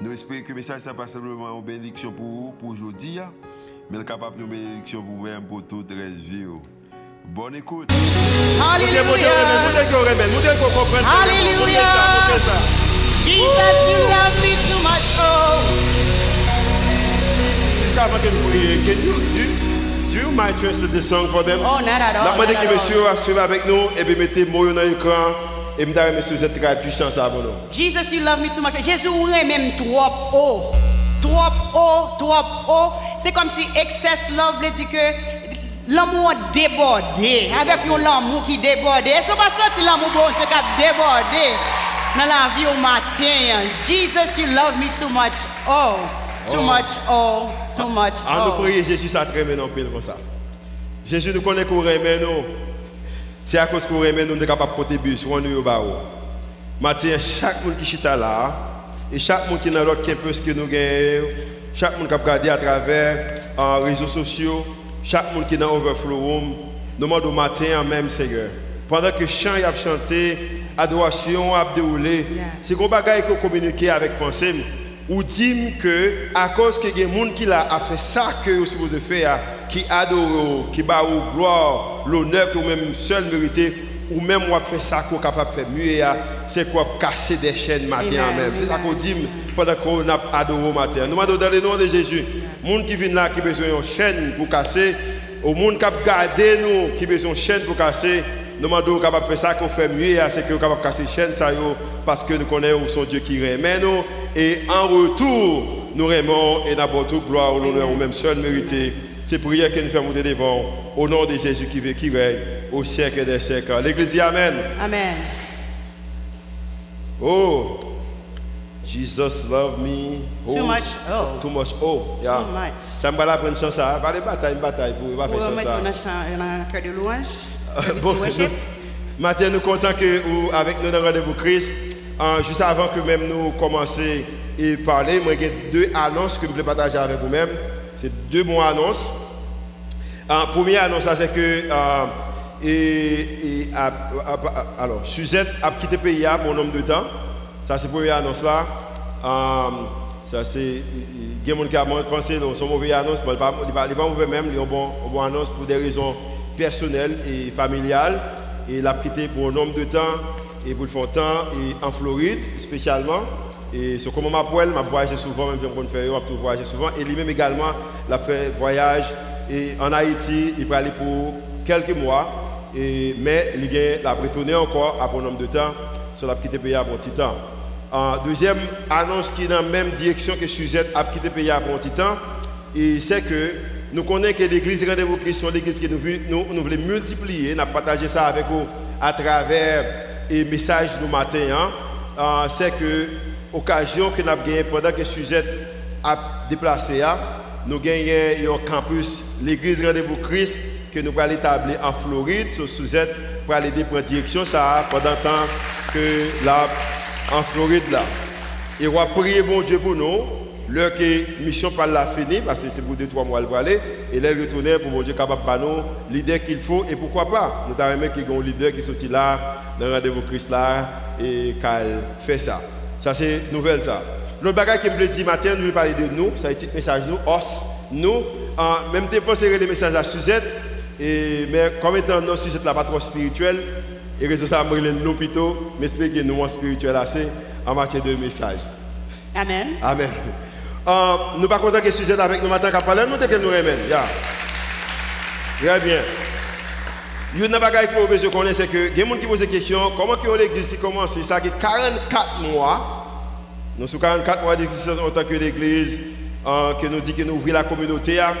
Nous espérons que le message n'est pas simplement une bénédiction pour vous, pour aujourd'hui, mais capable de bénédiction pour vous-même, pour toute la vie. Bonne écoute. Alléluia. Alléluia. Jesus, you love me too much. Oh. Can you, do, do you mind translate the song for them? Oh, not at all. Demandé que monsieur avec nous et puis mettez mots dans l'écran et me dire monsieur cette traduit chance avant nous. Jesus, you love me too much. Jésus ou même trop haut. Trop haut, trop haut. C'est comme si excess love veut dire que l'amour débordé. Avec l'amour qui déborde. Est-ce que pas ça l'amour bon Dieu qui débordé dans la vie au matin? Jesus, you love me too much. Oh, too Oh. much. Oh, too much. En nous Oh. prier Jésus ça très non pile comme ça. Jésus nous connaît qu'on remet nous. C'est à cause qu'on remet nous nous capable de porter besoin nous au bas. Matin chaque monde qui chita là et chaque monde qui dans l'autre ce que nous gagnons, chaque monde qui a regardé à travers en réseaux sociaux, chaque monde qui est dans Overflow Room, nous demandons au matin en même Seigneur. Pendant que chant y a chanté, adoration a déroulé, c'est qu'on bagaille qu'on communiquer avec pensée ou dit que à cause que des gens qui a fait ça que vous supposez faire qui adore qui bat ou gloire l'honneur que vous même seul méritez ou même on fait ça qu'on est capable de faire mieux c'est quoi casser des chaînes matin même. C'est ça qu'on dit pendant qu'on a adoré matin. Nous demandons dans le nom de Jésus monde qui vient là qui besoin d'une chaîne pour casser au monde qui a gardé nous qui besoin d'une chaîne pour casser nous demandons capable de faire ça qu'on fait mieux c'est que capable de casser chaîne ça yo, parce que nous connaissons son Dieu qui remet nous et en retour nous aimons et n'abord toute gloire l'honneur au même seul mérité c'est prière que nous faisons monter devant au nom de Jésus qui veut qui règne au siècle des siècles l'église dit amen Amen. oh Jesus love me Too much, oh. too much oh yeah. Too much. ça me va la prendre chance ça pas de bataille une bataille pour Pour faire ça chant- dans un cœur de louange. Bon, de worship. Mathieu, nous contents que vous, avec nous dans le rendez-vous Christ. Euh, juste avant que même nous commencions et parler, moi j'ai deux annonces que je voulais partager avec vous-même. C'est deux bonnes annonces. Euh, première annonce, c'est que euh, et, alors, Suzette a quitté le pays pour un nombre de temps. Ça, c'est la première annonce là. Euh, ça, c'est. Il y a des qui pensé que c'est une mauvaise annonce, il n'est pas, mauvais même. Il y a une bonne, annonce pour des raisons personnelles et familiales. Et il a quitté pour un nombre de temps et pour le faire temps et en Floride spécialement. Et c'est comme ma poêle, m'a voyagé souvent, même si on peut faire, m'a voyagé souvent. Et lui-même également, il a fait voyage et en Haïti, il peut aller pour quelques mois. Et, mais il a retourné encore après un nombre de temps, sur la quitté pays pour un petit temps. Deuxième annonce qui est dans la même direction que Suzette a quitté pays pour un petit temps, c'est que nous connaissons que l'église Rendez-vous Christ, l'église que nous, nous, nous voulons multiplier, nous avons partagé ça avec vous à travers les messages du matin. hein. Euh, c'est que occasion que nous avons gagnée pendant que Suzette a déplacé, nous gagnons un campus, l'église Rendez-vous Christ, que nous allons établir en Floride, sur Suzette, pour aller prendre direction ça pendant le temps que là, en Floride là. Et on va prier bon Dieu pour nous. L'heure que la mission par la finie, parce que c'est pour deux, trois mois va aller, et là, retourner pour bon Dieu capable de nous l'idée qu'il faut, et pourquoi pas. Nous avons ait un leader qui sorti là, dans le rendez-vous Christ là, et qu'elle fait ça. Ça, c'est nouvelle ça. L'autre bagage je me dit matin, nous parler de nous, ça a été message nous, os, nous, en même temps, penser les messages à Suzette, et, mais comme étant non Suzette là pas trop spirituel, et raison ça, moi, nous plutôt, mais j'espère que nous sommes spirituels assez en matière de message. Amen. Amen. Euh, nous ne pas contents que Suzette avec nous matin qu'à parler, nous t'es qu'elle nous remède. Yeah. Très bien. Il y a une chose que vous connaître, c'est que des gens qui posent des questions. Comment que l'église commence Ça fait 44 mois. Nous sommes 44 mois d'existence en tant que l'église, euh, que nous dit que nous ouvrons la communauté hein,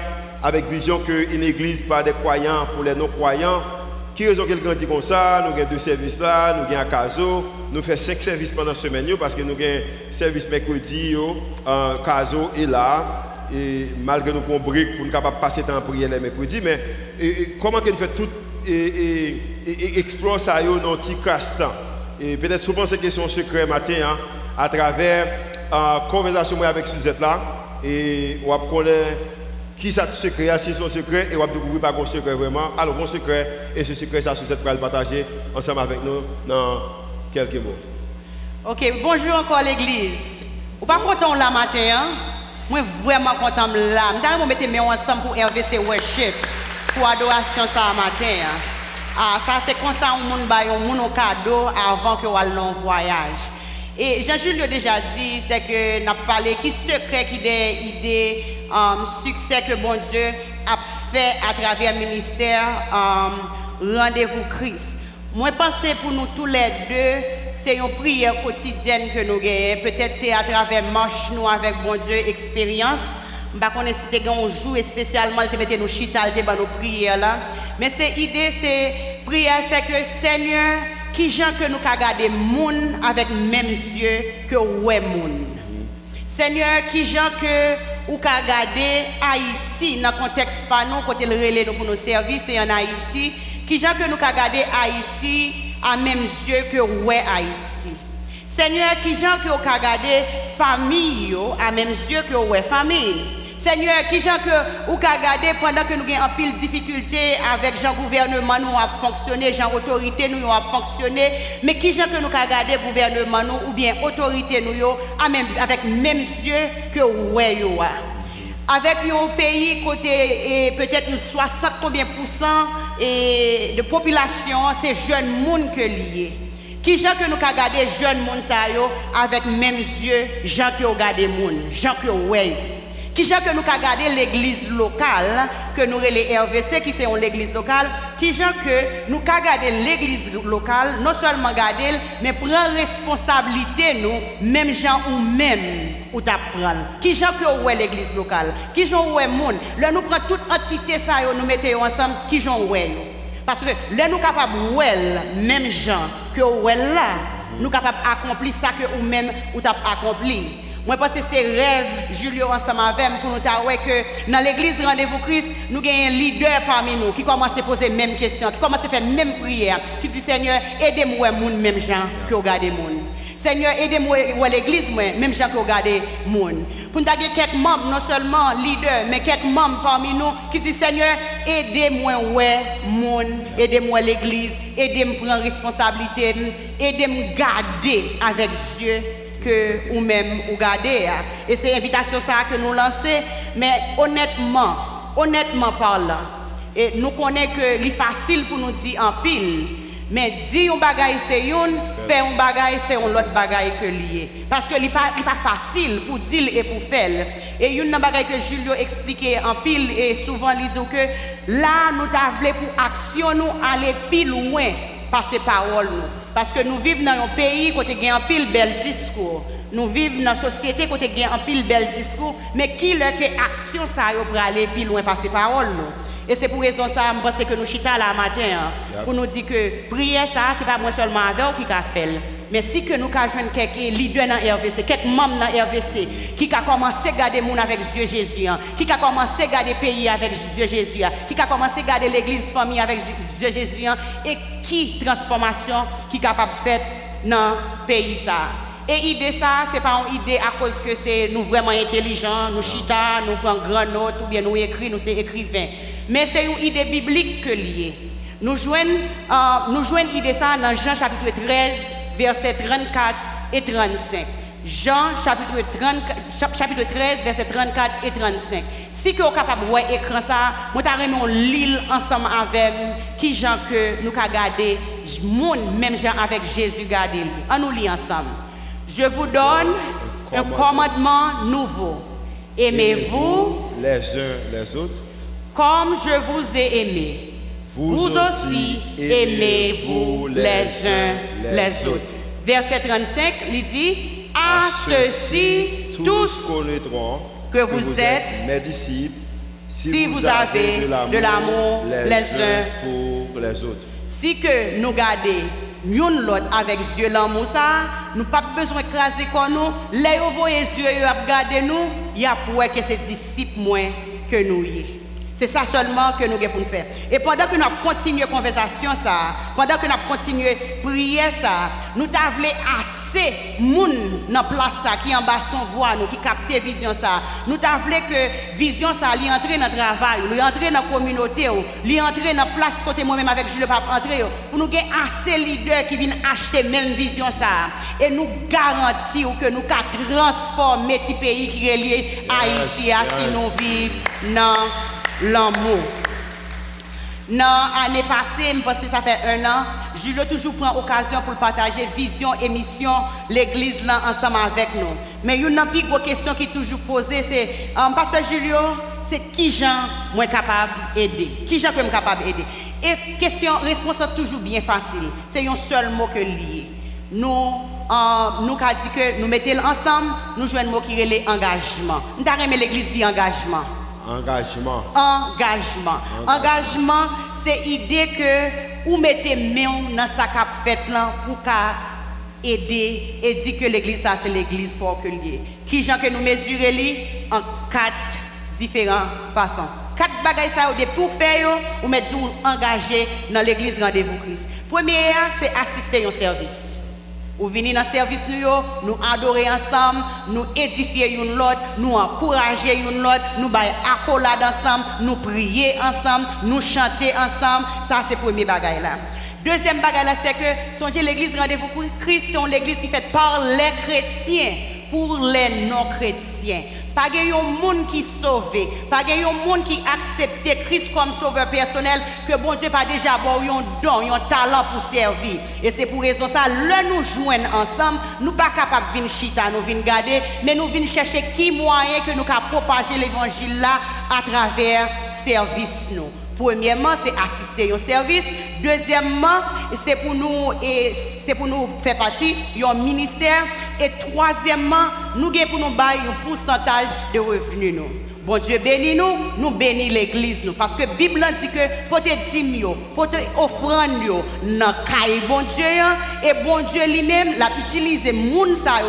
avec vision qu'une église pas des croyants pour les non-croyants. Qui raison qu'elle grandit comme ça Nous avons deux services là, nous avons un caso, nous faisons cinq services pendant la semaine parce que nous avons service mercredi, euh, caso et là. et malgré nous pour briques pour nous capable passer temps en prière les mercredis, mais et, et comment qu'on fait tout et, explore ça dans un petit casse-temps. Et peut-être souvent c'est question secret matin hein, à travers la conversation avec Suzette là et on va connaître qui ça secret, si son secret et on va découvrir pas un secret vraiment. Alors mon secret et ce secret ça Suzette va le partager ensemble avec nous dans quelques mots. Ok, bonjour encore l'église. Ou pas content là matin, hein? Moi vraiment content là. Je vais mettre mes ensemble pour RVC Worship, pour adoration ça matin. Hein? Ah, ça c'est comme ça on monde un monde cadeau avant que on voyage. Et Jean-Jules l'a déjà dit, c'est que n'a parlé qui secret qui des idées, um, succès que bon Dieu a fait à travers le ministère um, Rendez-vous Christ. Moi, je pense pour nous tous les deux, c'est une prière quotidienne que nous gagnons. Peut-être c'est à travers marche nous avec bon Dieu, expérience. Je pas si c'était un jour spécialement, de mettre nos chita, dans nos prières là. Mais c'est idée, c'est prière, c'est que Seigneur, qui gens que nous regarder monde avec même yeux que ouais monde. Seigneur, qui gens que ou regarder Haïti dans le contexte pas nous côté le relais pour nos services et en Haïti, qui gens que nous regarder Haïti à même yeux que ouais Haïti. Seigneur, qui gens que vous regardez famille à même yeux que ouais famille. Seigneur, qui gens que vous regardez pendant que nous avons un pile difficulté avec Jean gouvernement nous a fonctionné, Jean autorité nous a fonctionné, mais qui gens que nous regardez gouvernement nous ou bien autorité nous avec même yeux que ouais avec un pays côté peut-être 60 combien et de population, c'est jeunes monde que lié. Qui gens que nous regarder jeunes monde ça avec même yeux, gens qui regardent monde, gens ouais. Qui gens que nous regarder l'église locale que nous les RVC qui c'est l'église locale, qui gens que nous regarder l'église locale non seulement garder mais prendre responsabilité nous même gens ou même ou t'apprendre. Qui gens que ouais l'église locale, qui gens ouais monde? Là nous prenons toute entité ça nous mettons ensemble qui gens ouais. Parce que là nous capables ouais même gens que ouais là, nous capables accomplir ça que ou même ou t'as accompli. Moi, pense que c'est rêve, Julio, ensemble avec pour nous dire que dans l'église Rendez-vous Christ, nous avons un leader parmi nous qui commence à poser les mêmes questions, qui commence à faire les mêmes prières, qui dit Seigneur, aidez-moi, même gens que regardez monde. Seigneur, aidez-moi à l'église, même gens que vous regardez monde. Pour nous avoir quelques membres, non seulement leaders, mais quelques membres parmi nous qui disent Seigneur, aidez-moi ouais monde, aidez-moi l'église, aidez-moi prendre responsabilité, aidez-moi garder avec Dieu que ou même ou garder. Et c'est invitation ça que nous lançons. Mais honnêtement, honnêtement parlant, et nous connaissons que c'est facile pour nous dire en pile. Mais dire un bagage c'est une, faire un bagage c'est un autre bagage que lié. Parce que n'est pas, facile pour dire et pour faire. Et une bagage que Julio expliquait en pile et souvent il dit que là nous avons pour action nous aller plus loin par ces paroles nous. Parce que nous vivons dans un pays où il y a un pile bel discours. Nous vivons dans une société où il y a un pile bel discours. Mais qui le que action ça pour aller plus loin par ces paroles Et c'est pour raison ça, je pense que nous chita là matin hein, pour nous dire que prière ça, c'est pas moi seulement avec qui a fait. Mais si que nous avons quelques leaders dans RVC, quelques membres dans RVC, qui a commencé à garder monde avec Dieu Jésus, hein, qui a commencé à garder pays avec Dieu Jésus, hein, qui a commencé à garder l'église famille avec Dieu Jésus, et qui transformation qui est capable de faire dans le pays ça? Et l'idée ça, ce n'est pas une idée à cause que c'est nous vraiment intelligents, nous chita, nous prenons grand note, ou bien nous écrivons, nous sommes écrivains. Mais c'est une idée biblique que liée. Nous joignons, euh, nous l'idée ça dans Jean chapitre 13, versets 34 et 35. Jean chapitre, 30, chapitre 13, versets 34 et 35. Si vous êtes capable de voir l'écran, ça, nous avons l'île ensemble avec qui gens que nous avons gardé, même gens avec Jésus gardé. On nous lit ensemble. Je vous donne un commandement nouveau. Aimez-vous les uns les autres comme je vous ai aimé. Vous, aussi aimez-vous les uns les autres. Verset 35, il dit, à, ceci tous connaîtront que vous, êtes mes disciples si, vous, avez de l'amour les, uns pour les autres. Si que nous gardons yon l'autre avec yeux l'amour ça, nous pas besoin de craser comme nous, les voyez yeux regarder nous, il y a pour que c'est disciples moins que nous y c'est ça seulement que nous devons faire. Et pendant que nous continuons la conversation, ça, pendant que nous continuons la prière, ça, nous avons assez moun dans place ça qui en bas son voix nous qui capte vision ça. Nous avons que vision ça lui entrer dans le travail lui entrer dans la communauté lui entrer dans la place côté moi-même avec Jules Pape entrer pour nous avoir assez leaders qui viennent acheter même vision ça. Et nous garantir que nous allons transformer ce pays qui est lié à Haïti si nous vivons l'amour. Non, l'année passée, je pense que ça fait un an, Julio toujours prend occasion pour partager vision et mission l'église là ensemble avec nous. Mais une grosse question qui est toujours posée, c'est, um, Pasteur Julio, c'est qui gens moi capable d'aider? Qui gens peut capable d'aider? Et question, réponse toujours bien facile. C'est un seul mot que lié. Nous, uh, nous avons dit que nous mettons ensemble, nous jouons un mot qui est l'engagement. Nous avons l'église dit engagement. Engagement. Engagement. C'est l'idée que vous mettez main dans sa cap fait là pour aider et dire que l'église ça c'est l'église pour que lié. Qui gens que nous mesurons en quatre différentes façons. Quatre bagages ça pour faire ou mettre engagé dans l'église rendez-vous Christ. Première, c'est assister au service. Ou venir dans le service, nous, nous adorer ensemble, nous édifier une l'autre, nous encourager une l'autre, nous bailler accolade ensemble, nous prier ensemble, nous chanter ensemble. Ça, c'est le premier bagage là. Deuxième bagage là, c'est que songez l'église rendez-vous pour Christ, c'est l'église qui fait par les chrétiens pour les non-chrétiens. Pas de monde qui sauvé, pas de monde qui accepte Christ comme sauveur personnel que bon Dieu pas déjà bon un don, un talent pour servir. Et c'est pour raison ça, le nous joindre ensemble, nous pas capable de venir chita, nous venir garder, mais nous venir chercher qui moyen que nous pouvons propager l'évangile là à travers service nous. Premièrement, c'est assister au service. Deuxièmement, c'est pour nous et c'est pour nous faire partie d'un ministère. Et troisièmement, nous avons pour nous un pourcentage de revenus. Nous. Bon Dieu bénit nous, nous bénit l'église nous. Parce que la Bible dit que pour te dire, pour te offrande dans bon Dieu, et bon Dieu lui-même l'a utilisé moun ça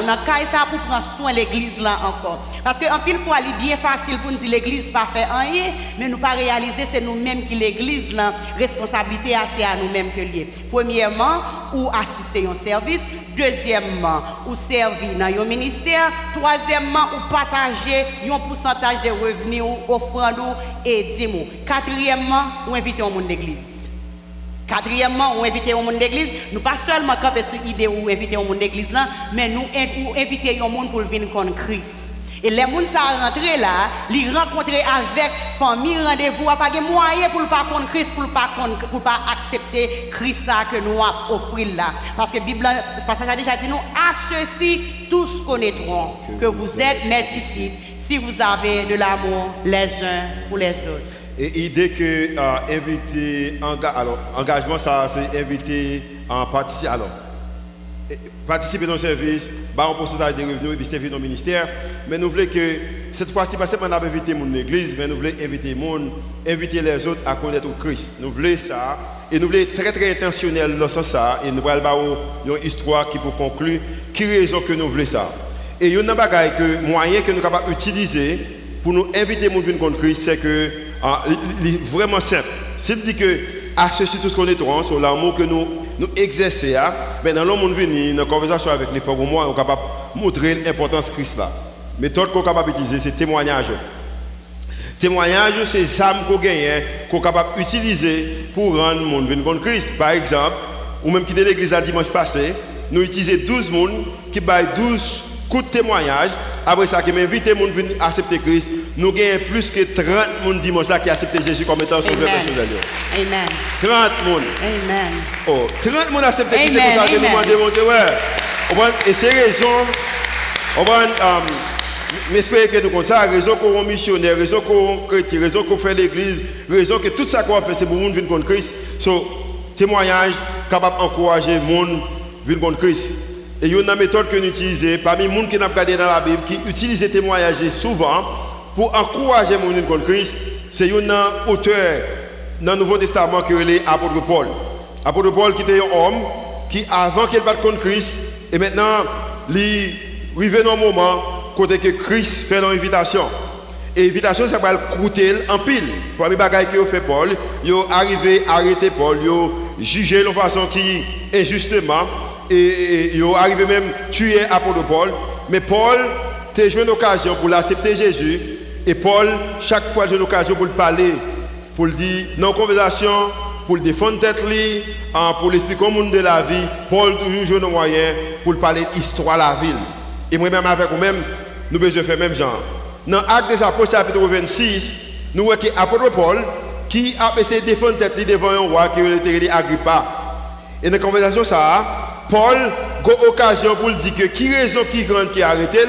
pour prendre soin de l'église là encore. Parce que en pile fois, il est bien facile pour nous dire l'église pas fait rien, mais nous pas réaliser c'est nous-mêmes qui l'église là, responsabilité assez à nous-mêmes que lié. Premièrement, ou assister au service. Deuxièmement, ou servir dans un ministère. Troisièmement, ou partager un pourcentage de revenus, offrande et dîmes. Quatrièmement, ou inviter au monde d'église. Quatrièmement, ou inviter au monde d'église. Nous pas seulement camper sur l'idée ou inviter au monde d'église mais nous inviter au monde pour venir contre Christ. Et les gens sont rentrés là, ils rencontrer avec famille rendez-vous, pas de moyen pour ne pas contre Christ, pour ne pas, pour pas accepter Christ que nous avons offert là. Parce que la Bible, ce passage a déjà dit nous, à ceux-ci, tous connaîtront que, vous êtes mes disciples si vous avez de l'amour les uns pour les autres. Et l'idée que euh, inviter, alors, engagement, ça, c'est inviter en participer. Alors, participer dans le service, un pourcentage de revenus et puis servir dans le ministère. Mais nous voulons que cette fois-ci, pas seulement inviter mon église, mais nous voulons inviter monde, inviter les autres à connaître Christ. Nous voulons ça. Et nous voulons être très très intentionnels dans ce ça. Et nous voulons une histoire qui peut conclure qui raison que nous voulons ça. Et il y a un que moyen que nous sommes capables pour nous inviter gens contre Christ, c'est que ah, vraiment simple. C'est dit que à tout ce qu'on est sur l'amour que nous nous exercer, hein. mais dans le monde venu, dans la conversation avec les femmes, moi, on est capable de montrer l'importance de Christ là. La méthode qu'on est capable d'utiliser, c'est témoignage. Témoignage, c'est ça qu'on gagne, qu'on est capable d'utiliser pour rendre le monde venir contre Christ. Par exemple, ou même qui est l'église la dimanche passé, nous utilisons 12 personnes qui baillent 12 coups de témoignage. Après ça, qui m'invite les gens à accepter Christ nous avons plus que 30 personnes dimanche là qui acceptent Jésus comme étant sauveur personnel. Amen. 30 personnes. Amen. Oh, 30 personnes acceptent c'est pour ça que nous demandons, ouais. Et c'est raison, on va, um, m'espérer que nous comme ça, raison qu'on est missionnaire, raison qu'on est chrétien, raison qu'on fait l'église, raison que tout ça qu'on fait, c'est pour nous venir contre Christ. So, témoignage capable d'encourager les gens à venir contre Christ. Et il y a une méthode que nous utilisons, parmi les gens qui nous regardé dans la Bible, qui utilisent ces témoignages souvent, pour encourager mon contre Christ, c'est un auteur dans le Nouveau Testament qui est l'apôtre Paul. L'apôtre Paul qui était un homme qui avant qu'elle batte contre Christ, et maintenant, il arrive un moment côté que Christ fait l'invitation. Et l'invitation, ça va coûter en pile. Premier bagage que fait Paul, il arrivé à arrêter Paul, il jugé de façon qui injustement, et il arrivé même tuer apôtre Paul. Mais Paul, tu joué une occasion pour l'accepter Jésus. Et Paul, chaque fois, j'ai une occasion pour le parler, pour le dire, dans la conversation, pour le défendre tête pour l'expliquer au monde de la vie. Paul toujours joue nos moyens pour parler d'histoire de la ville. Et moi-même avec vous-même, nous besoin faire même genre. Dans Actes des Apôtres chapitre 26, nous voyons l'apôtre Paul qui a essayé de défendre tête devant un roi qui était Agrippa. Et dans la conversation, ça, Paul a eu l'occasion pour dire que qui raison qui grande qui a arrêté.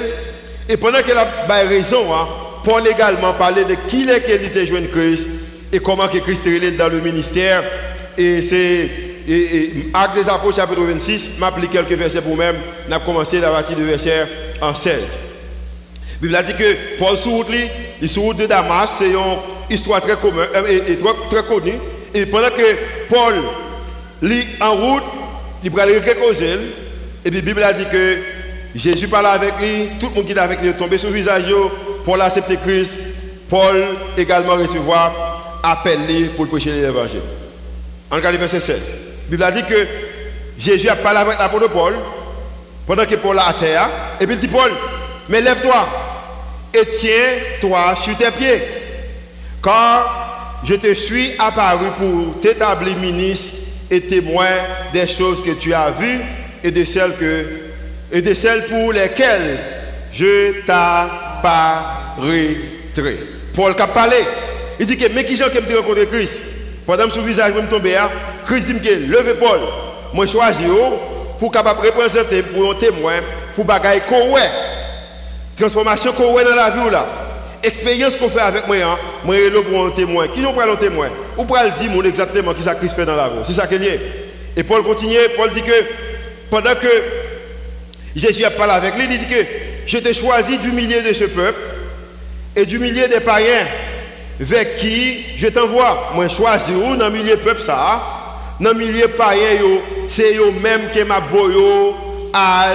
Et pendant qu'il a raison, hein, Paul également parlait de qui est qu'il était jeune Christ et comment Christ est dans le ministère. Et c'est Acte des Apôtres chapitre 26, m'applique quelques versets pour même. On a commencé à partir du verset en 16. La Bible a dit que Paul sur il sur de Damas, c'est une histoire très, commune, euh, et, très, connue. Et pendant que Paul lit en route, il prend quelques causes. Et puis la Bible a dit que Jésus parle avec lui, tout le monde qui est avec lui est tombé sur le visage, Paul a accepté Christ, Paul également recevoir appel pour prêcher l'évangile. En regardant verset 16, la Bible a dit que Jésus a parlé avec l'apôtre Paul pendant que Paul est à terre, et puis il dit Paul, mais lève-toi et tiens-toi sur tes pieds, car je te suis apparu pour t'établir ministre et témoin des choses que tu as vues et de celles, que, et de celles pour lesquelles je t'apparaîtrai. Paul a parlé. Il dit que, mais qui j'ai rencontré Christ Pendant que son visage me tomber, hein, Christ dit que, levez Paul. Moi, je choisis pour capable représenter pour un témoin, pour bagaille qu'on Transformation qu'on dans la vie là. Expérience qu'on fait avec moi, hein, moi, je suis pour un témoin. Qui ont pris un témoin? Ou pour le dire exactement qui ça Christ fait dans la vie. C'est ça qu'il y Et Paul continue, Paul dit que pendant que Jésus a parlé avec lui, il dit que je t'ai choisi du milieu de ce peuple et du milieu des païens vers qui je t'envoie. Moi, choisi où? Dans le milieu peuple ça, dans le milieu païen, c'est eux même qui m'a boyo à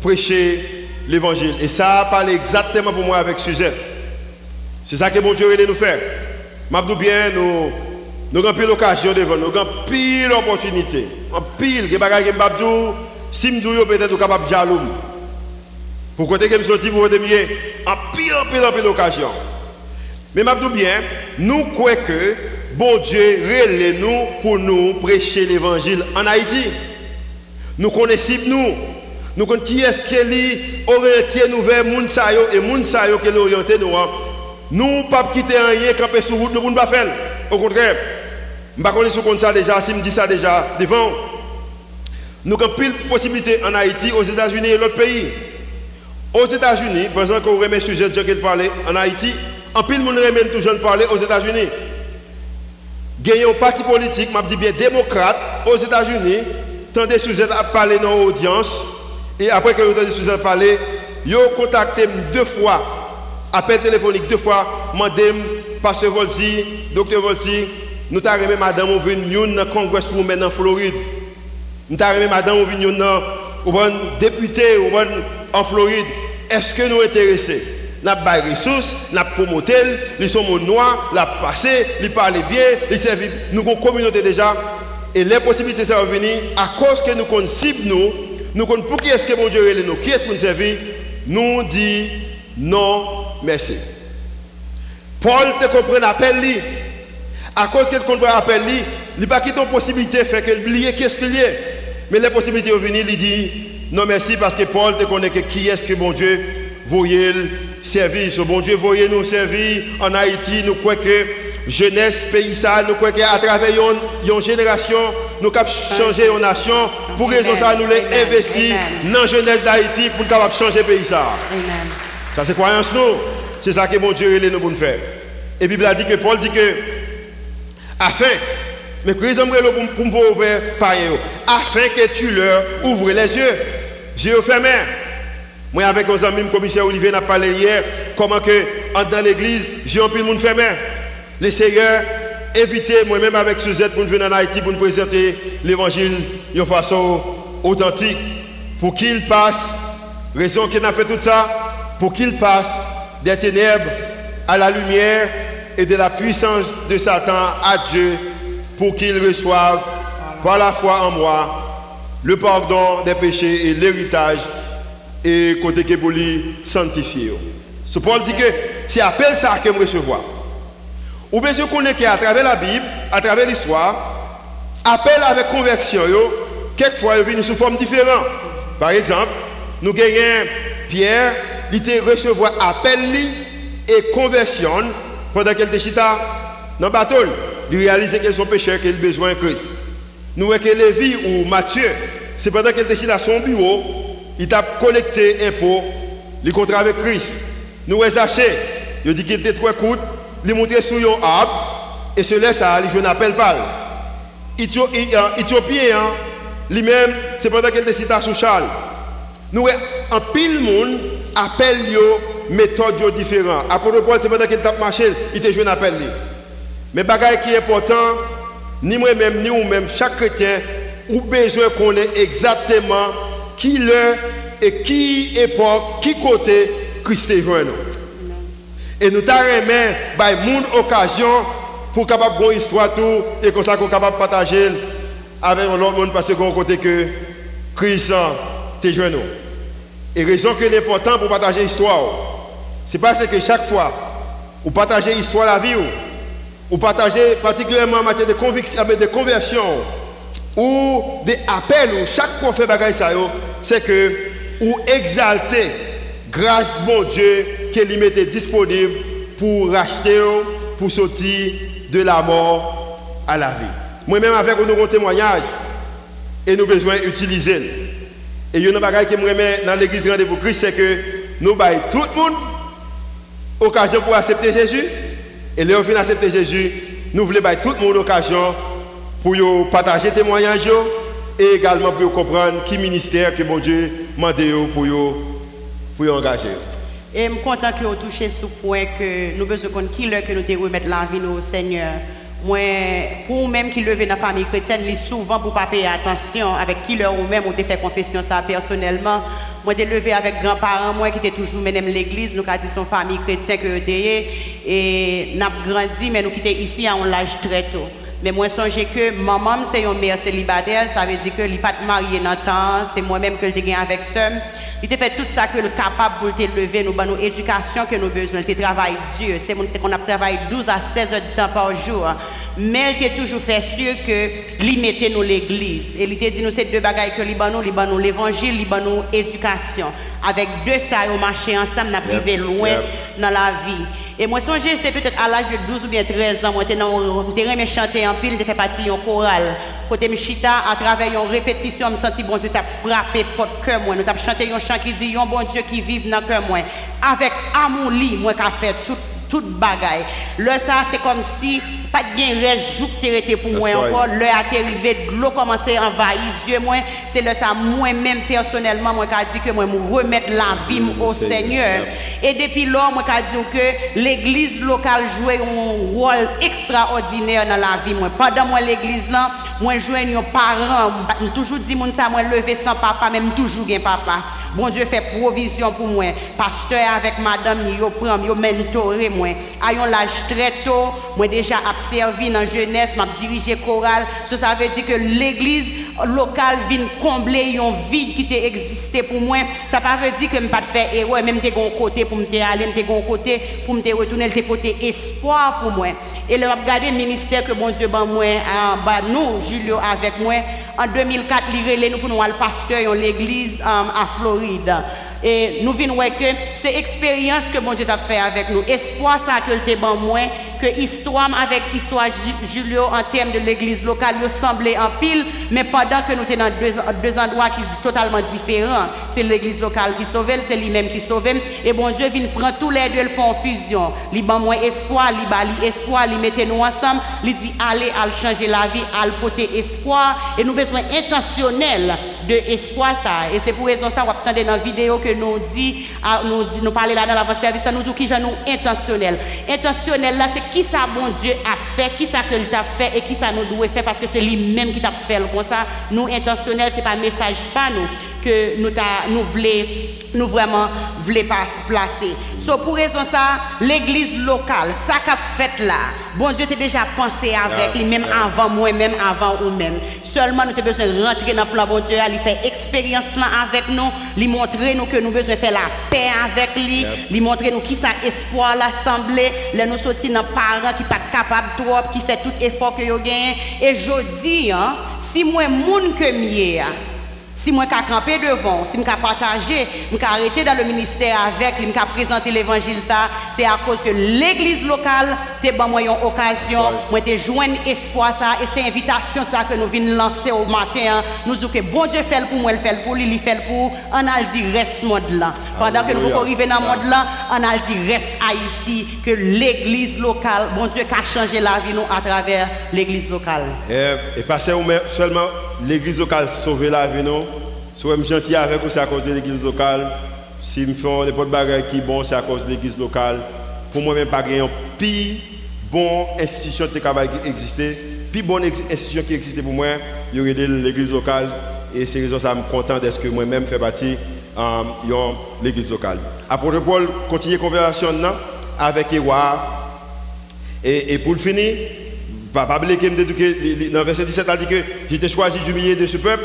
prêcher l'évangile. Et ça parle exactement pour moi avec Suzette. C'est ça que mon Dieu veut nous faire. M'abdou bien, nous, nous avons pile l'occasion devant nous, nous avons pile l'opportunité. Pile, que m'abdou, si m'dou peut-être capable de jaloux. Pour côté que me sorti pour vous mieux, en pile, en pile, en pile l'occasion. Mais m'abdou bien, nous croyons que bon Dieu relève nous pour nous prêcher l'évangile en Haïti. Nous connaissons nous. Nous connaissons qui est-ce qui orienté nous vers moun et moun sayo qui est orienté nous. Hein. Nous pas quitter rien camper sur route nous ne pas faire. Au contraire, je ne connais pas ça déjà, si me dit ça déjà devant. Nous avons plus de possibilités en Haïti, aux États-Unis et l'autre pays. Aux États-Unis, par exemple, quand on remet sujet de parler en Haïti, en pile monde remet toujours parler aux États-Unis. Gagnons un parti politique, m'a dit bien démocrate aux États-Unis, tant des sujets à parler dans l'audience et après que vous avez sujets à parler, ils ont contacté deux fois, appel téléphonique deux fois, madame, pasteur Volsi, docteur Volsi, nous avons remis madame, on vient dans le congrès en Floride. Nous avons remis madame, on dans le député en Floride. Est-ce que nous intéressés? Nous avons des ressources, nous avons promoté, nous sommes noirs, nous avons passé, nous parlons bien, nous avons une communauté déjà. Et les possibilités sont venir à cause que nous connaissons nous nous pour qui est-ce que mon Dieu est nous, qui est-ce pour nous servir, nous dit non, merci. Paul te comprend l'appel lui. À cause qu'il comprend l'appel lui, il n'a pas quitté une possibilité de faire qu'il oublie qu'est-ce qu'il y a. Mais les possibilités sont venues, il dit non merci parce que Paul te connaît que qui est-ce que mon Dieu voyait servir. Ce bon Dieu voyait nous servir en Haïti, nous croyons que jeunesse, pays ça, nous croyons qu'à travers une, génération, nous avons changer une nation. Pour raison ça, nous les investir dans la jeunesse d'Haïti pour capable changer le pays ça. Ça c'est croyance nous. C'est ça que mon Dieu est nous pour faire. Et la Bible a dit que Paul dit que afin mais que pour pour me ouvrir par afin que tu leur ouvres les yeux. J'ai fermé. Moi avec nos amis, le commissaire Olivier n'a parlé hier comment que dans l'église, j'ai un peu de monde fermé. Le Seigneur invité moi-même avec Suzette pour venir en Haïti pour nous présenter l'évangile d'une façon authentique pour qu'il passe, raison qu'il a fait tout ça, pour qu'il passe des ténèbres à la lumière et de la puissance de Satan à Dieu pour qu'il reçoive par la foi en moi le pardon des péchés et l'héritage et côté que pour lui sanctifier. Ce Paul dit que c'est appel ça que me recevoir. Ou bien je connais qu'à travers la Bible, à travers l'histoire, appel avec conversion, quelquefois il vient sous forme différente. Par exemple, nous gagnons Pierre, il était recevoir appel et conversion pendant qu'elle était dans le bateau. Il réalisait qu'elle son pécheur, qu'il a besoin de Christ. Nous voyons que Lévi ou Matthieu, c'est pendant qu'elle était dans son bureau, il a collecté impôts, il contrat avec Christ. Nous voyons Zachée, il dit qu'il était trop court, il monté sur un arbre, et ce laisse à je n'appelle pas. Éthiopien, lui-même, c'est pendant qu'elle était sur Charles. Nous un pile monde appelle yo méthode différente. À propos c'est pendant qu'il tape marché, il te joue un appel. Mais bagaille qui est important, ni moi-même, ni vous-même, chaque chrétien, ou besoin qu'on ait exactement qui l'heure et qui époque, qui côté Christ est joint Et nous t'avons by une occasion pour capable une histoire tout et comme ça qu'on capable partager avec l'autre monde parce qu'on côté que Christ est joint Et raison que l'important pour partager l'histoire, c'est parce que chaque fois, vous partagez l'histoire de la vie, ou partagez particulièrement en matière de, conversion, ou des appels, ou chaque fois bagaille ça, c'est que ou exalter grâce mon Dieu qu'il mettait disponible pour racheter, pour sortir de la mort à la vie. Moi-même avec nous un témoignage et nous besoin d'utiliser. Et il y a une chose que je dans l'église Rendez-vous Christ, c'est que nous baillons tout le monde occasion pour accepter Jésus. Et là, on vient accepter Jésus, nous voulons bailler tout le monde occasion pour partager témoignage et également pour comprendre qui ministère que mon Dieu m'a pour pour engager. Et je suis content que vous touché ce point que nous besoin qui que nous devons remettre la vie au Seigneur. Moi, pour même qui levé dans la famille chrétienne, souvent pour pas payer attention avec qui leur ou même on fait confession ça personnellement. Moi, j'ai levé avec grands-parents, moi qui étaient toujours même l'église, nous avons dit son famille chrétienne que était et nous avons grandi, mais nous quittons ici à un âge très tôt. Mais moi, je songe que maman, c'est une mère célibataire, ça veut dire que n'est pas marié dans le temps, c'est moi-même que suis avec ça. Il a fait tout ça que le capable pour te lever, nous avons éducation que nous besoin, il travail dur. C'est qu'on a travaillé 12 à 16 heures de temps par jour. Mais il a toujours fait sûr que il mettait nous l'église. Et il a dit nous c'est deux bagailles que nous, nous l'évangile, nous l'éducation. Avec deux ça, on marché ensemble, on a privé loin dans la vie. Et moi, songe, c'est peut-être à l'âge de 12 ou bien 13 ans, moi, je chanter en pile, je fais partie d'un choral. Côté Michita, à travers une répétition, je me sens bon Dieu t'a frappé pour cœur moi. Nous avons chanté un chant qui dit, un bon Dieu qui vit dans le cœur moi. Avec amour, moi, qui a fait tout toute bagaille. Là, ça, c'est comme si pas de bien reste pour moi encore. L'heure a arrivé, l'eau commençait à envahir Dieu moi. C'est là ça, moi-même, personnellement, moi, qui dit que moi, me remettre la vie au Seigneur. Et depuis là, moi, qui dit que l'église locale jouait un rôle extraordinaire dans la vie. Moi. Pendant moi, l'église là, moi, jouais nos parents. toujours dit, ça, moi, lever sans papa, même toujours un papa. Bon Dieu fait provision pour moi. Pasteur avec madame, yo prend, yo mentoré moi. Ayons l'âge très tôt, moi déjà servi dans la jeunesse, m'a dirigé chorale. Ça, veut dire que l'église locale vient combler un vide qui existé pour moi. Ça ne veut dire que je ne pas faire erreur, même de un côté pour me aller, de un côté pour me retourner, le côté espoir pour moi. Et là, regardé le ministère que mon Dieu ban moi, en nous, Julio avec moi. En 2004, il nous pour nous le pasteur en l'église um, à Floride. Et nous venons voir que c'est l'expérience que mon Dieu a fait avec nous. Espoir ça que le ban moi, que histoire avec histoire Julio en termes de l'église locale, nous semblait en pile, mais pendant que nous sommes dans deux, endroits qui sont totalement différents. C'est l'église locale qui sauve, c'est lui-même qui sauve. Et bon Dieu vient prendre tous les deux, le font fusion. Il ban moi espoir, il bali espoir, il mettez nous ensemble, il dit allez, à changer la vie, à porter espoir. Et nous besoin intentionnel de espoir ça. Et c'est pour raison ça, on va dans la vidéo que nous dit, ah, nous, dit, nous parler là dans l'avant-service, nous dit qui nous intentionnel. Intentionnel là, c'est qui ça bon Dieu a fait, qui ça que t'a fait et qui ça nous doit faire parce que c'est lui-même qui t'a fait comme ça. Nous intentionnel, c'est pas message pas nous que nous nous voulons nous vraiment voulons placer. So, pour raison ça, l'église locale, ça qu'a fait là, bon Dieu t'a déjà pensé avec lui, même avant moi, même avant ou même. Seulement, nous avons besoin de rentrer dans le plan bon Dieu, lui faire expérience là avec nous, lui montrer nous que nous avons besoin de faire la paix avec lui, lui montrer nous qui ça espoir l'assemblée, là nous sortir dans parents qui pas capable trop, qui fait tout effort que vous gagnez. Et je dis, hein, si moi, monde que mieux, si moi je camper devant, si je partager, je arrêter dans le ministère avec, je présenter l'évangile ça, c'est à cause que l'église locale t'es bon moi une occasion, moi t'ai joindre espoir ça et c'est invitation ça que nous venons lancer au matin. Nous disons que bon Dieu fait pour moi, il fait pour lui, il fait pour on a dit reste monde là. Pendant que nous arriver dans monde là, on a dit reste Haïti que l'église locale, bon Dieu a changé la vie nous à travers l'église locale. Et, et pas seulement l'église locale sauver la vie nous suis gentil avec vous, c'est à cause de l'église locale. Si je fais des potes bagages qui bon, c'est à cause de l'église locale. Pour moi-même, pas une plus bonne institution qui exister. Plus bonne institution qui existe pour moi, il y aurait l'église locale. Et c'est raison ça suis content d'être que moi-même fais partie euh, l'église locale. Apôtre Paul continue la conversation avec Ewa. Et, pour le finir, pas oublier que dans verset 17, il dit que j'étais choisi d'humilier de ce peuple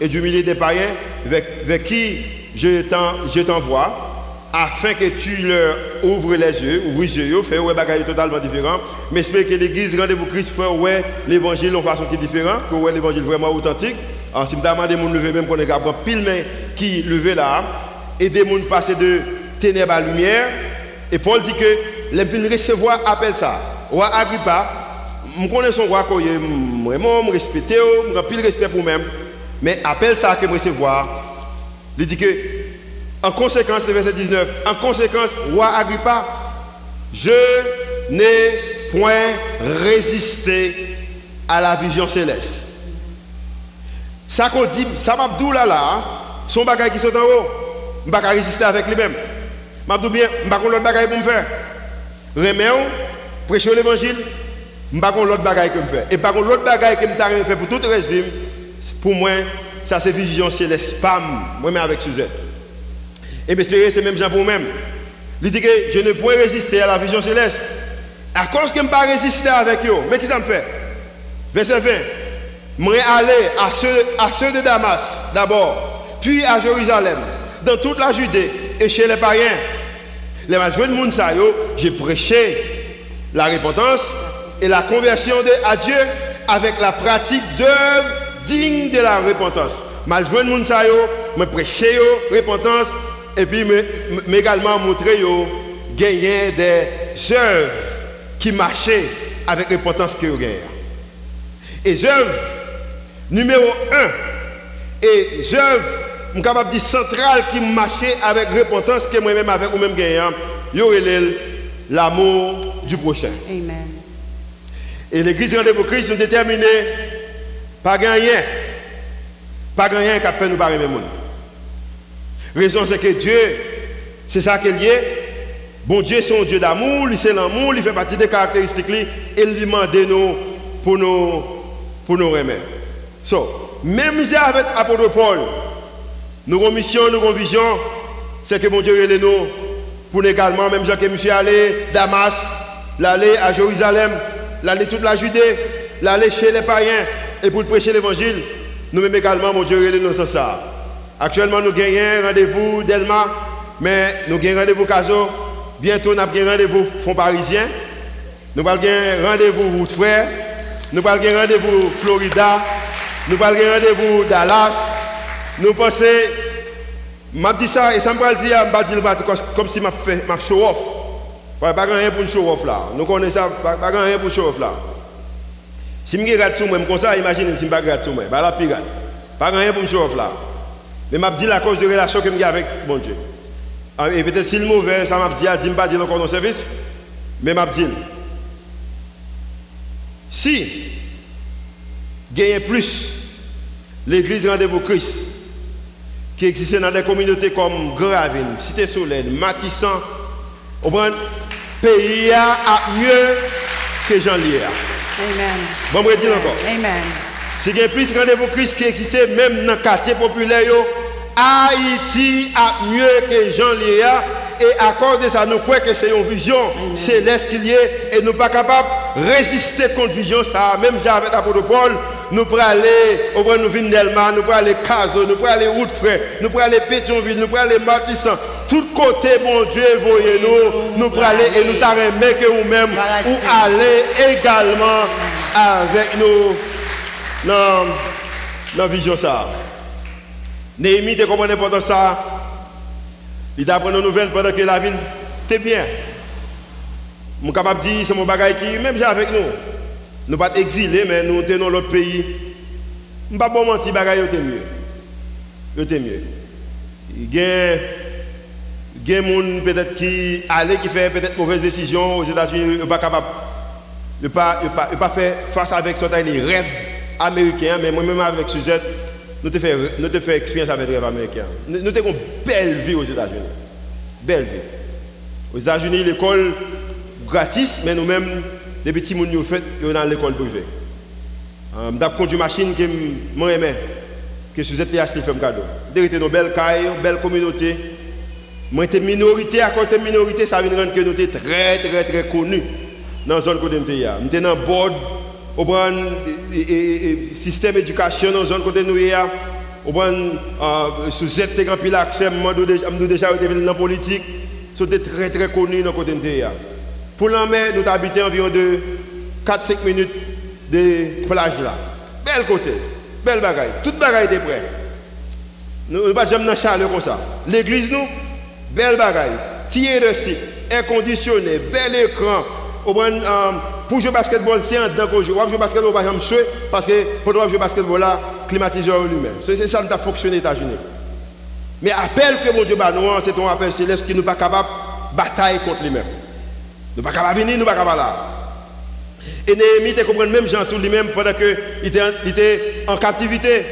et du milieu des païens vers, qui je t'envoie, afin que tu leur ouvres les yeux, ouvres les yeux, fais ouais bagaille totalement différent. Mais j'espère que l'église rendez-vous Christ fait ouais l'évangile en façon qui est différente, que ouais l'évangile vraiment authentique. En si demande des gens lever même qu'on est capable pile main qui lever là et des gens passer de ténèbres à lumière et Paul dit que les recevoir appelle ça. Roi Agrippa, je connais son roi vraiment je respecte, je pile respect pour moi mais appelle ça que je voir. Il dit que, en conséquence, le verset 19, en conséquence, roi Agrippa, je n'ai point résisté à la vision céleste. Ça qu'on dit, ça m'a dit là là, son bagage qui sont en haut, je ne peux pas résister avec lui-même. Je dis bien, je ne pas l'autre bagage pour me faire. Remettons, prêcher l'évangile, je ne pas l'autre bagage que me faire. Et par contre, l'autre bagage que je faire pour tout régime, pour moi, ça c'est vision céleste, spam, moi-même avec Suzette. Et m'espérer, c'est même Jean pour moi-même. Il dit que je ne pourrais résister à la vision céleste. À cause que je ne peux pas résister avec eux. Mais que ça me fait? Verset 20. Je vais aller à ceux, à ceux de Damas d'abord, puis à Jérusalem, dans toute la Judée et chez les païens. Les majeurs de Mounsayo, j'ai prêché la repentance et la conversion de, à Dieu avec la pratique d'œuvres digne de la repentance. Mal joué de ça me prêcher la repentance et puis également montrer gagner des œuvres qui marchaient avec repentance que vous Et œuvres numéro un et œuvres je suis capable de dire centrale qui marchait avec repentance que moi-même avec ou même gagnant, l'amour du prochain. Amen. Et l'église rendez-vous Christ nous déterminé pas rien. Pas rien qui a fait nous barrer même monde. Raison c'est que Dieu, c'est ça qu'il est. Bon Dieu, c'est un Dieu d'amour, c'est l'amour, il fait partie des caractéristiques, et il lui demande nous pour nous, pour nous remettre. So, même si avec l'apôtre Paul, nous avons mission, nous avons vision, c'est que mon Dieu est nous pour nous également, même que monsieur allé Damas, l'aller à Jérusalem, l'aller toute la Judée, l'aller chez les païens, et pour prêcher l'évangile, nous-mêmes également, mon Dieu, nous sommes ça. Actuellement, nous gagnons rendez-vous Delma, mais nous gagnons rendez-vous Caso. Bientôt, nous avons rendez-vous Fonds Parisien. Nous allons rendez-vous Route Frère. Nous allons rendez-vous Florida. Nous allons rendez-vous Dallas. Nous pensons, je dis ça et ça me dit, comme si je fait ma show off. Pas rien pour show off là. Nous connaissons ça, pas rien pour show off là. Si je regarde tout moi, comme ça, imaginez si je regarde tout moi. Bah pirate. Pas rien pour me chauffer là. Mais je dis la cause de la relation que j'ai avec mon Dieu. Ah, et peut-être si le mauvais, ça m'a dit, je ne pas encore dans service, mais je. Si, gagne plus, l'église rendez-vous Christ, qui existait dans des communautés comme Gravine, Cité Soleil, Matissan, au pays a mieux que Jean Lier. Amen. Bon, je dire encore. Amen. C'est qu'il y a plus de rendez-vous Christ qui existait même dans le quartier populaire, Haïti a mieux que Jean Lier. Et à cause de ça, nous croyons que c'est une vision céleste qu'il y a et nous ne sommes pas capables de résister contre vision ça. Même avec l'apôtre Paul, nous pouvons aller au nous venons Nelma, nous pouvons aller Caso, nous pouvons aller Route-Frère, nous pouvons aller Pétionville, nous pouvons aller Matissan. Tout côté, mon Dieu, voyez-nous, nous pouvons aller et nous t'arrêter que vous-même ou aller également avec nous dans la vision ça. Néhémie, tu comprends l'importance ça? Il apprend nos nouvelles pendant que la ville était bien. Je suis capable de dire, c'est mon bagage qui, même avec nous. Nous pas exilés, mais nous sommes dans l'autre pays. Je ne pas mentir, bagage était mieux. Mieux. Il y a des gens peut-être qui allaient, qui fait peut-être mauvaise décision aux États-Unis, ne pas pas, pas, pas faire face avec ce rêve américain, mais moi-même avec Suzette, nous avons fait, fait expérience avec le rêve américain. Nous avons une belle vie aux États-Unis. Belle vie. Aux États-Unis, l'école gratis, mais nous-mêmes, les petits gens nous fait dans l'école privée. Euh, je conduit une machine que moi aimais, que je suis acheté un cadeau. J'ai une belle caille, une belle communauté. Moi, j'étais minorité, à cause de minorité, ça veut dire que nous étions très, très, très connus dans la zone côté de Nous étions dans le board au bon système d'éducation dans la zone côté nous au bon sous cette grand pile accès moi déjà dans la politique c'était très très connu dans côté de pour la mer nous habitons environ de 4 5 minutes de plage là bel côté belle bagaille toute bagaille était prêt nous pas jamais dans chaleur comme ça l'église nous belle bagaille tirer de site air bel écran bon pour jouer au basketball, c'est un temps qu'on joue. Pour jouer au basketball, jamais jouer parce que pour jouer au basketball là, climatiseur lui-même. C'est ça qui a fonctionné aux États-Unis. Mais appel que mon Dieu bah c'est un appel céleste qui nous pas capable de batailler contre lui-même. Nous pas capable de venir, nous pas capable là. Et Néhémie, tu comprends même Jean tout lui-même pendant qu'il était, était en captivité.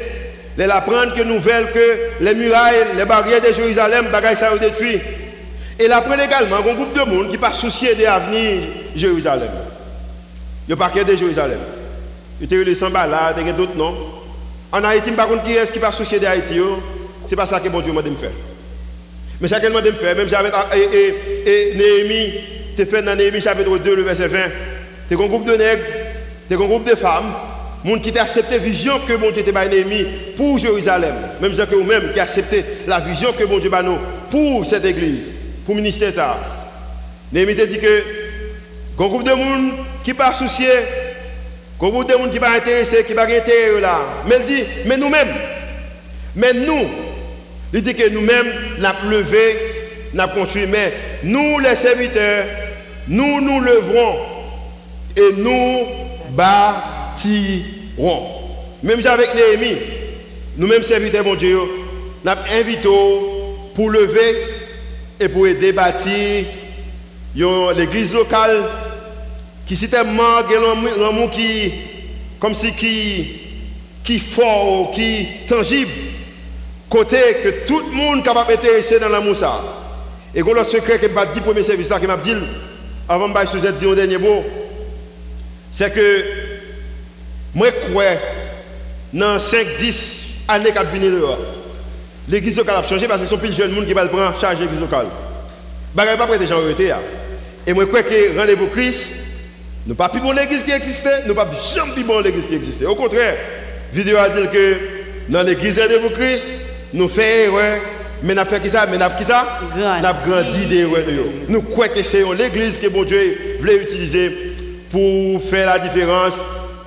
Il apprend que nouvelle que les murailles, les barrières de Jérusalem, bagaille ça détruit. Et il apprend également un groupe de monde qui pas soucié de l'avenir Jérusalem. Il n'y a pas de Jérusalem. Il y a les Sambala, il y a d'autres noms. En Haïti, par contre, qui est-ce qui va soucier d'Haïti Ce n'est pas ça que bon Dieu m'a dit de faire. Mais ça qu'il m'a dit de faire, même j'avais. Et, et, Néhémie, tu fait dans Néhémie chapitre 2, le verset 20. Tu es un groupe de nègres, tu es un groupe de femmes, monde qui t'a accepté la vision que mon Dieu t'a Néhémie pour Jérusalem. Même que vous-même qui accepté la vision que mon Dieu t'a pour cette église, pour le ministère ça. Néhémie t'a dit que un groupe de monde qui pas soucié, un groupe de monde qui pas intéressé, qui pas intérêt là. Mais il dit, mais nous-mêmes, mais nous, il dit que nous-mêmes, nous avons levé, nous avons construit, mais nous les serviteurs, nous nous leverons et nous bâtirons. Même avec Néhémie, nous-mêmes serviteurs, mon Dieu, nous invité pour lever et pour aider bâtir l'église locale qui c'était tellement l'amour qui comme si qui qui fort qui tangible côté que tout le monde capable d'être dans l'amour ça et le secret que m'a dit premier service là qui m'a dit avant de Suzette dire un dernier mot c'est que moi je crois dans 5 10 années qui venir là l'église locale a changé parce que sont plus de jeunes monde qui va prendre charge l'église locale. Bagay pas prêt gens arrêter Et moi je crois que rendez-vous Christ nous pas plus bon l'église qui existait, nous pas jamais plus bon l'église qui existait. Au contraire, vidéo a dit que dans l'église de vous Christ, nous faisons mais nous fait qui ça, mais nous qui ça? Nous avons grandi des erreurs. Nous croyons que c'est l'église que bon Dieu voulait utiliser pour faire la différence.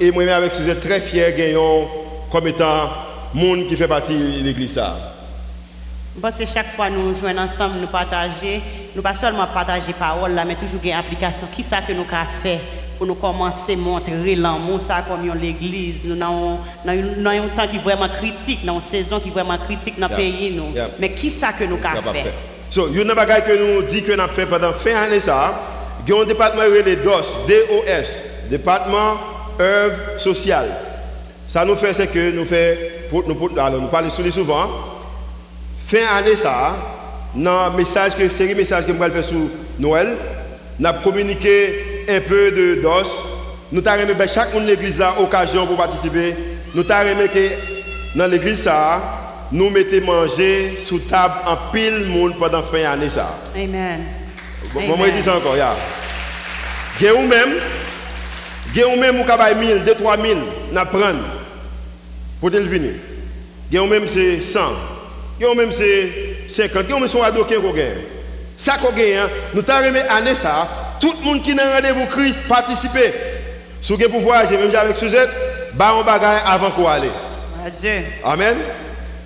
Et moi-même avec ce êtes très fier gagnant comme étant monde qui fait partie de l'église Parce que chaque fois nous jouons ensemble, nous partager, nous pas seulement partager parole mais toujours une application. Qui ça que nous avons fait? Pour nous commencer à montrer l'amour ça comme l'église nous avons un temps qui est vraiment critique dans une saison qui est vraiment critique dans le pays nous. Mais qui ça que nous avons fait? so il y a une chose que nous dit que nous avons fait pendant fin année ça? Il y a un département les DOS DOS département œuvre sociale. Ça nous fait c'est que nous fait pour nous, alors, nous parlons souvent fin année ça, dans message que série message que je vais faire sur Noël, nous avons communiqué un peu de dos. Nous avons remis chaque monde de l'église là occasion pour participer. Nous avons que dans l'église ça, nous mettons manger sous table en pile monde pendant fin année ça. Amen. Bon, moi je dis ça encore, ya. Yeah. ou même, ou même ou kabay 1000, 2 3000 n'a prendre pour te venir. ou même c'est 100. ou même c'est 50. ou même son ado qui ko gagne. Ça qu'on gagne, hein. nous t'a remis année ça, tout le monde qui n'a rendez-vous Christ participer. Si vous pour voyager même avec Suzette, bah on bagaille avant qu'on aller. Adieu. Amen.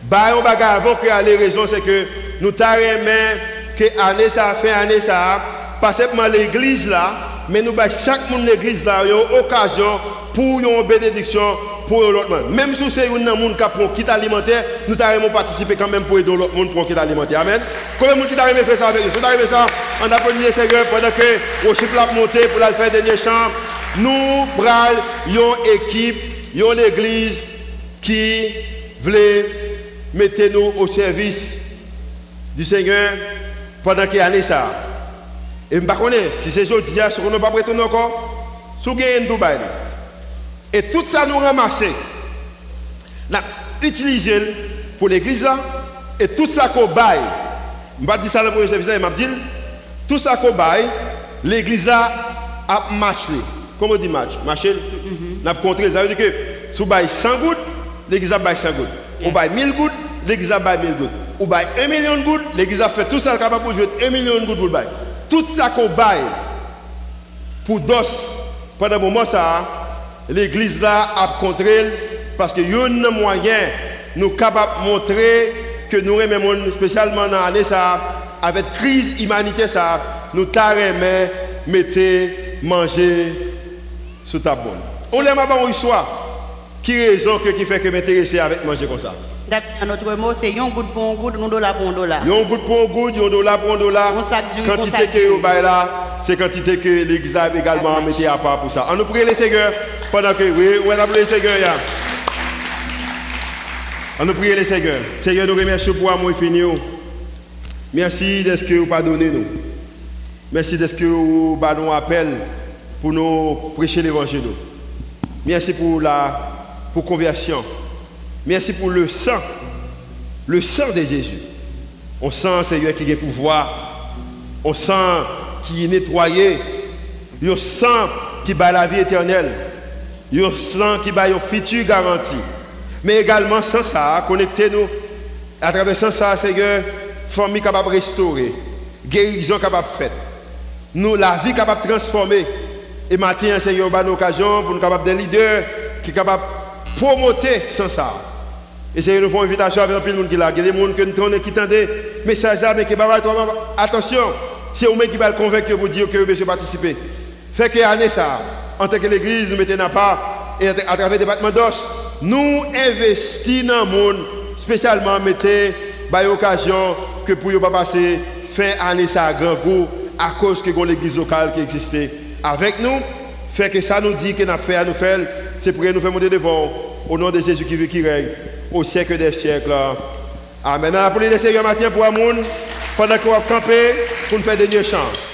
Bah on bagaille avant qu'on aller raison c'est que nous t'a remis que année ça fait année ça pas seulement l'église là mais nous avons chaque monde l'église là une occasion pour une bénédiction pour l'autre monde même si c'est un monde qui prend kit alimentaire nous avons participé quand même pour aider l'autre monde pour kit alimentaire amen combien de monde qui t'a fait ça avec nous? Si arrivé ça on a le Seigneur pendant que au chiffre l'a monté pour la faire dernier chant nous prenons une équipe une église qui voulait mettre nous au service du Seigneur pendant qu'il y a ça. Et je ne sais pas si c'est aujourd'hui, on n'a pas encore, si on a Dubaï. Et tout ça nous ramassé, nous utilisé pour l'église et tout ça qu'on baille. Je ne dire ça le premier service, je vais tout ça qu'on baille, l'église a marché. Comment on dit match Marché, on a contrôlé. Ça veut dire que si on baille 100 gouttes, l'église a baille 100 gouttes. On baille 1000 gouttes, l'église a baille 1000 gouttes ou bail 1 million de gouttes, l'église a fait tout ça capable pour jouer 1 million de gouttes pour le bail. Tout ça qu'on baille pour DOS, pendant un moment ça, l'église là a contrôlé parce que y a un moyen nous de montrer que nous aimons spécialement dans l'année ça, avec crise humanitaire ça, nous t'arrêtons mettez manger sous ta bonne. On l'aime avant une histoire. Qui raison que qui fait que m'intéresser avec manger comme ça? Notre mot, c'est un goutte pour un goutte, un dollar pour un dollar. Un goutte pour un goutte, un dollar pour un dollar. Quantité que vous là, c'est quantité que a également mis à part pour ça. On nous prie les Seigneur pendant que, oui, on a les Seigneur. On nous prie les Seigneur. Seigneur, nous remercions pour amour infini. Merci de ce que vous pardonnez nous. Merci de ce que vous nous appel pour nous prêcher l'évangile. Merci pour la pour conversion. Merci pour le sang, le sang de Jésus. On sent, Seigneur, qui a pouvoir. On sent qui est nettoyé. On sent qui bat la vie éternelle. On sent qui bat une future garantie. Mais également, sans ça, connectez-nous à travers ça, Seigneur, famille capable de restaurer, guérison capable de faire. Nous, la vie capable de transformer. Et maintenant, Seigneur, on a l'occasion pour nous capables des leaders qui sont capables de promoter sans ça. Et c'est une invitation avec un peu de monde qui là. Il y a des gens qui entendent, entendent message là, mais qui va attention. C'est eux qui va le convaincre pour dire que vous pouvez participer. Fait que année ça, en tant que l'église, nous mettons pas, et à travers le département d'os, nous investissons dans le monde, spécialement mettez l'occasion que pour ne pas passer fin année ça à grand goût à cause que l'église locale qui existait avec nous. Fait que ça nous dit que nous fait nous faire, c'est pour nous faire monter devant au nom de Jésus qui vit, qui règne au siècle des siècles. Amen. Appelez le Seigneur matin pour un monde pendant qu'on va camper pour nous faire des chants.